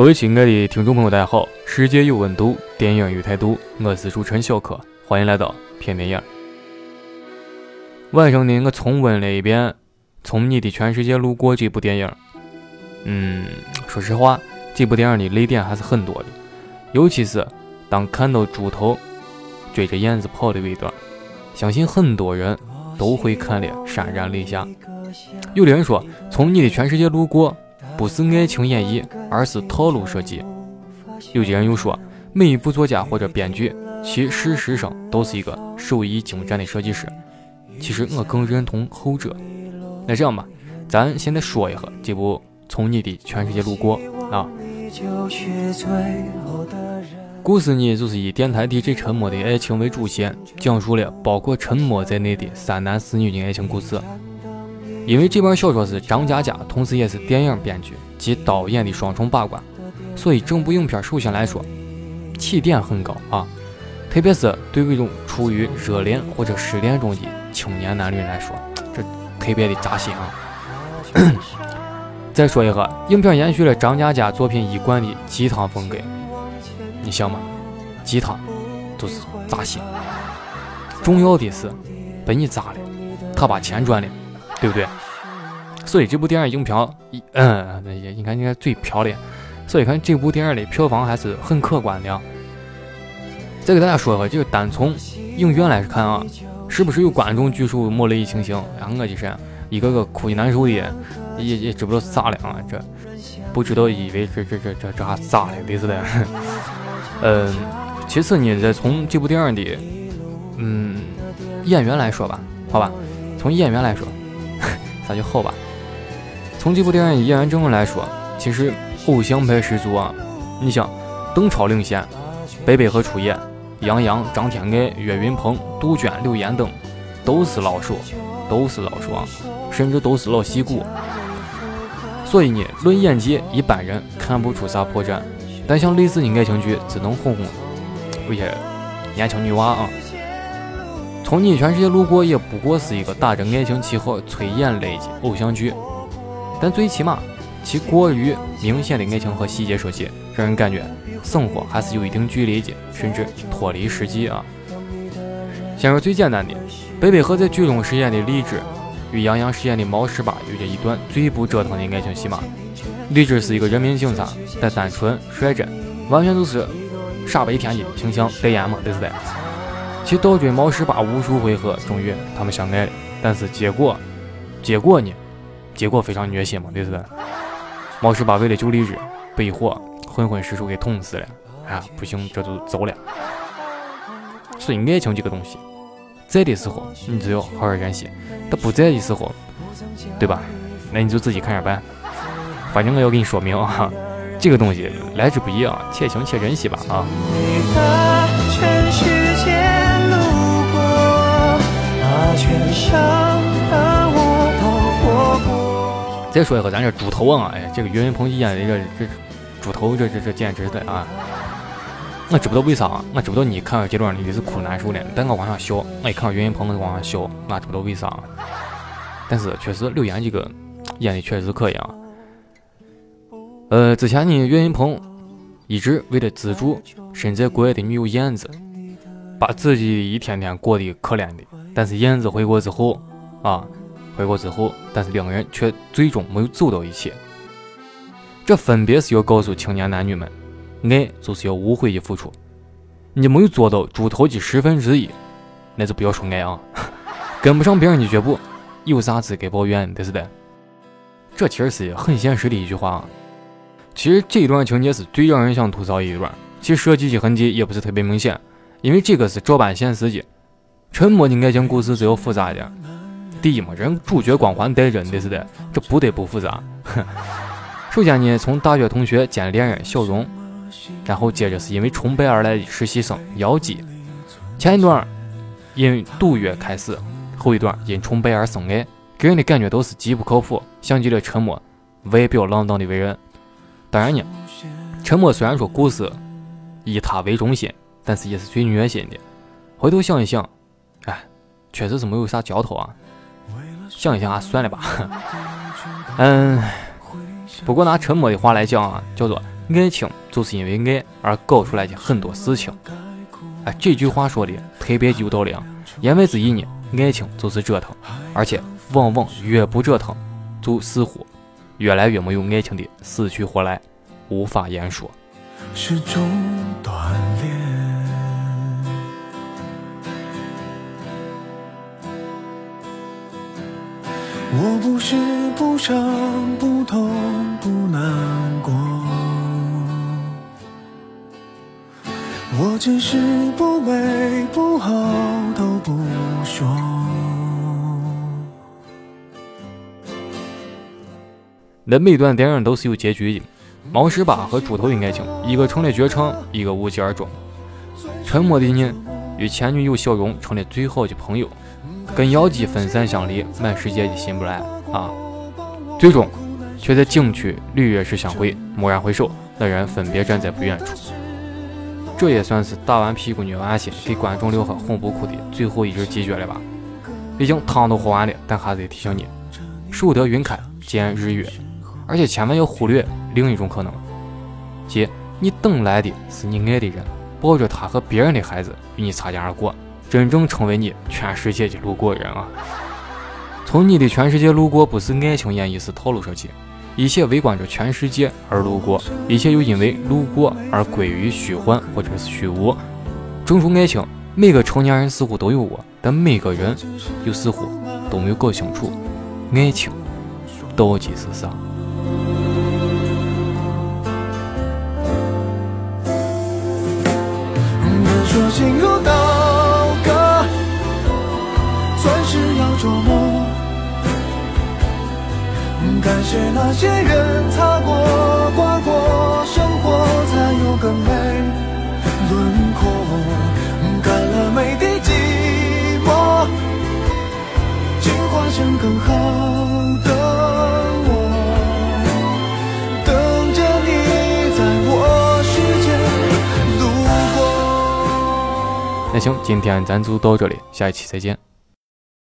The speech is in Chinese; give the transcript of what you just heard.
各位亲爱的听众朋友，大家好！世界有温度，电影有态度，我是主持人小柯，欢迎来到片电影。晚上呢，我重温了一遍《从你的全世界路过》这部电影。嗯，说实话，这部电影的泪点还是很多的，尤其是当看到猪头追着燕子跑的那段，相信很多人都会看了潸然泪下。有的人说，《从你的全世界路过》。不是爱情演绎，而是套路设计。有些人又说，每一部作家或者编剧，其事实上都是一个手艺精湛的设计师。其实我更认同后者。那这样吧，咱现在说一下这部《从你的全世界路过》啊。故事呢，就是以电台 DJ 沉默的爱情为主线，讲述了包括沉默在内的三男四女的爱情故事。因为这本小说是张嘉佳，同时也是电影编剧及导演的双重把关，所以整部影片首先来说起点很高啊，特别是对这种处于热恋或者失恋中的青年男女来说，这特别的扎心啊。再说一下，影片延续了张嘉佳作品一贯的鸡汤风格，你想嘛，鸡汤都是扎心，重要的是被你扎了，他把钱赚了。对不对？所以这部电影影票，嗯，那也应该应该最漂亮。所以看这部电影的票房还是很可观的。再给大家说一下，就单从影院来看啊，是不是有观众举手抹泪情形？然后，我的神，一个个哭的难受的，也也知不道是咋了啊？这不知道以为这这这这这还咋了类似的。嗯，其次呢，再从这部电影的嗯演员来说吧，好吧，从演员来说。那就好吧。从这部电影演员阵容来说，其实偶像派十足啊。你像邓超领衔，白百合出演，杨洋、张天爱、岳云鹏、杜鹃、柳岩等都是老手，都是老手啊，甚至都是老戏骨。所以呢，论演技，一般人看不出啥破绽。但像类似的爱情剧，只能哄哄有些年轻女娃啊。从你全世界路过也不过是一个打着爱情旗号催眼泪的偶像剧，但最起码其过于明显的爱情和细节设计，让人感觉生活还是有一定距离的，甚至脱离实际啊。先说最简单的，白百合在剧中饰演的荔枝，与杨洋饰演的毛十八有着一段最不折腾的爱情戏码。荔枝是一个人民警察，但单纯率真，完全就是傻白甜的形象代言嘛，对不对？其倒追毛十八无数回合，终于他们相爱了。但是结果，结果呢？结果非常虐心嘛，对不对？毛十八为了救荔枝，被火混混失手给捅死了。啊，不行，这就走了。所以爱情这个东西，在的时候你就要好好珍惜；他不在的时候，对吧？那你就自己看着办。反正我要跟你说明啊，这个东西来之不易啊，且行且珍惜吧啊。再说一个，咱这猪头啊，哎，这个岳云鹏演的这这猪头，这这这简直的啊！我知不道为啥，我知不道你看到这段你是哭难受的，但我往上笑，我一看岳云鹏我往上笑，我知不道为啥。但是确实刘岩这个演的确实可以啊。呃，之前呢，岳云鹏一直为了资助身在国外的女友燕子，把自己一天天过得可怜的。但是燕子回国之后，啊，回国之后，但是两个人却最终没有走到一起。这分别是要告诉青年男女们，爱就是要无悔的付出。你没有做到猪头的十分之一，那就不要说爱啊，跟不上别人的脚步，有啥资格抱怨？对不对？这其实是很现实的一句话啊。其实这一段情节是最让人想吐槽一段，其实设计的痕迹也不是特别明显，因为这个是照搬现实的。沉默的爱情故事就要复杂一点。第一嘛，人主角光环带着的是的，这不得不复杂。首先呢，从大学同学兼恋人小荣，然后接着是因为崇拜而来的实习生姚姬。前一段因赌约开始，后一段因崇拜而生爱，给人的感觉都是极不靠谱，像极了沉默外表浪荡的为人。当然呢，沉默虽然说故事以他为中心，但是也是最虐心的。回头想一想。哎，确实是没有啥嚼头啊！想一想啊，算了吧。嗯，不过拿沉默的话来讲啊，叫做爱情就是因为爱而搞出来的很多事情。哎，这句话说的特别有道理啊！言外之意呢，爱情就是折腾，而且往往越不折腾，就似乎越来越没有爱情的死去活来，无法言说。是种锻炼。我不是不伤不痛不难过，我只是不美不好都不说。那每段电影都是有结局的。毛十八和猪头的爱情，一个成了绝唱，一个无疾而终。沉默的你与前女友小荣成了最好的朋友，跟妖姬分散相离，满世界的心不来啊！最终却在景区履约时相会，蓦然回首，两人分别站在不远处。这也算是打完屁股虐完心，给观众留下哄不哭的最后一句鸡脚了吧？毕竟汤都喝完了，但还是得提醒你：守得云开见日月。而且千万要忽略另一种可能，即你等来的是你爱的人，抱着他和别人的孩子与你擦肩而过，真正成为你全世界的路过人啊！从你的全世界路过，不是爱情演绎是套路设计，一切围观着全世界而路过，一切又因为路过而归于虚幻或者是虚无。正如爱情，每个成年人似乎都有过，但每个人又似乎都没有搞清楚爱情到底是啥。说心如刀琢磨。感谢那些人擦过、刮过，生活才有更美轮廓。干了每滴寂寞，进化成更好的。那行，今天咱就到这里，下一期再见。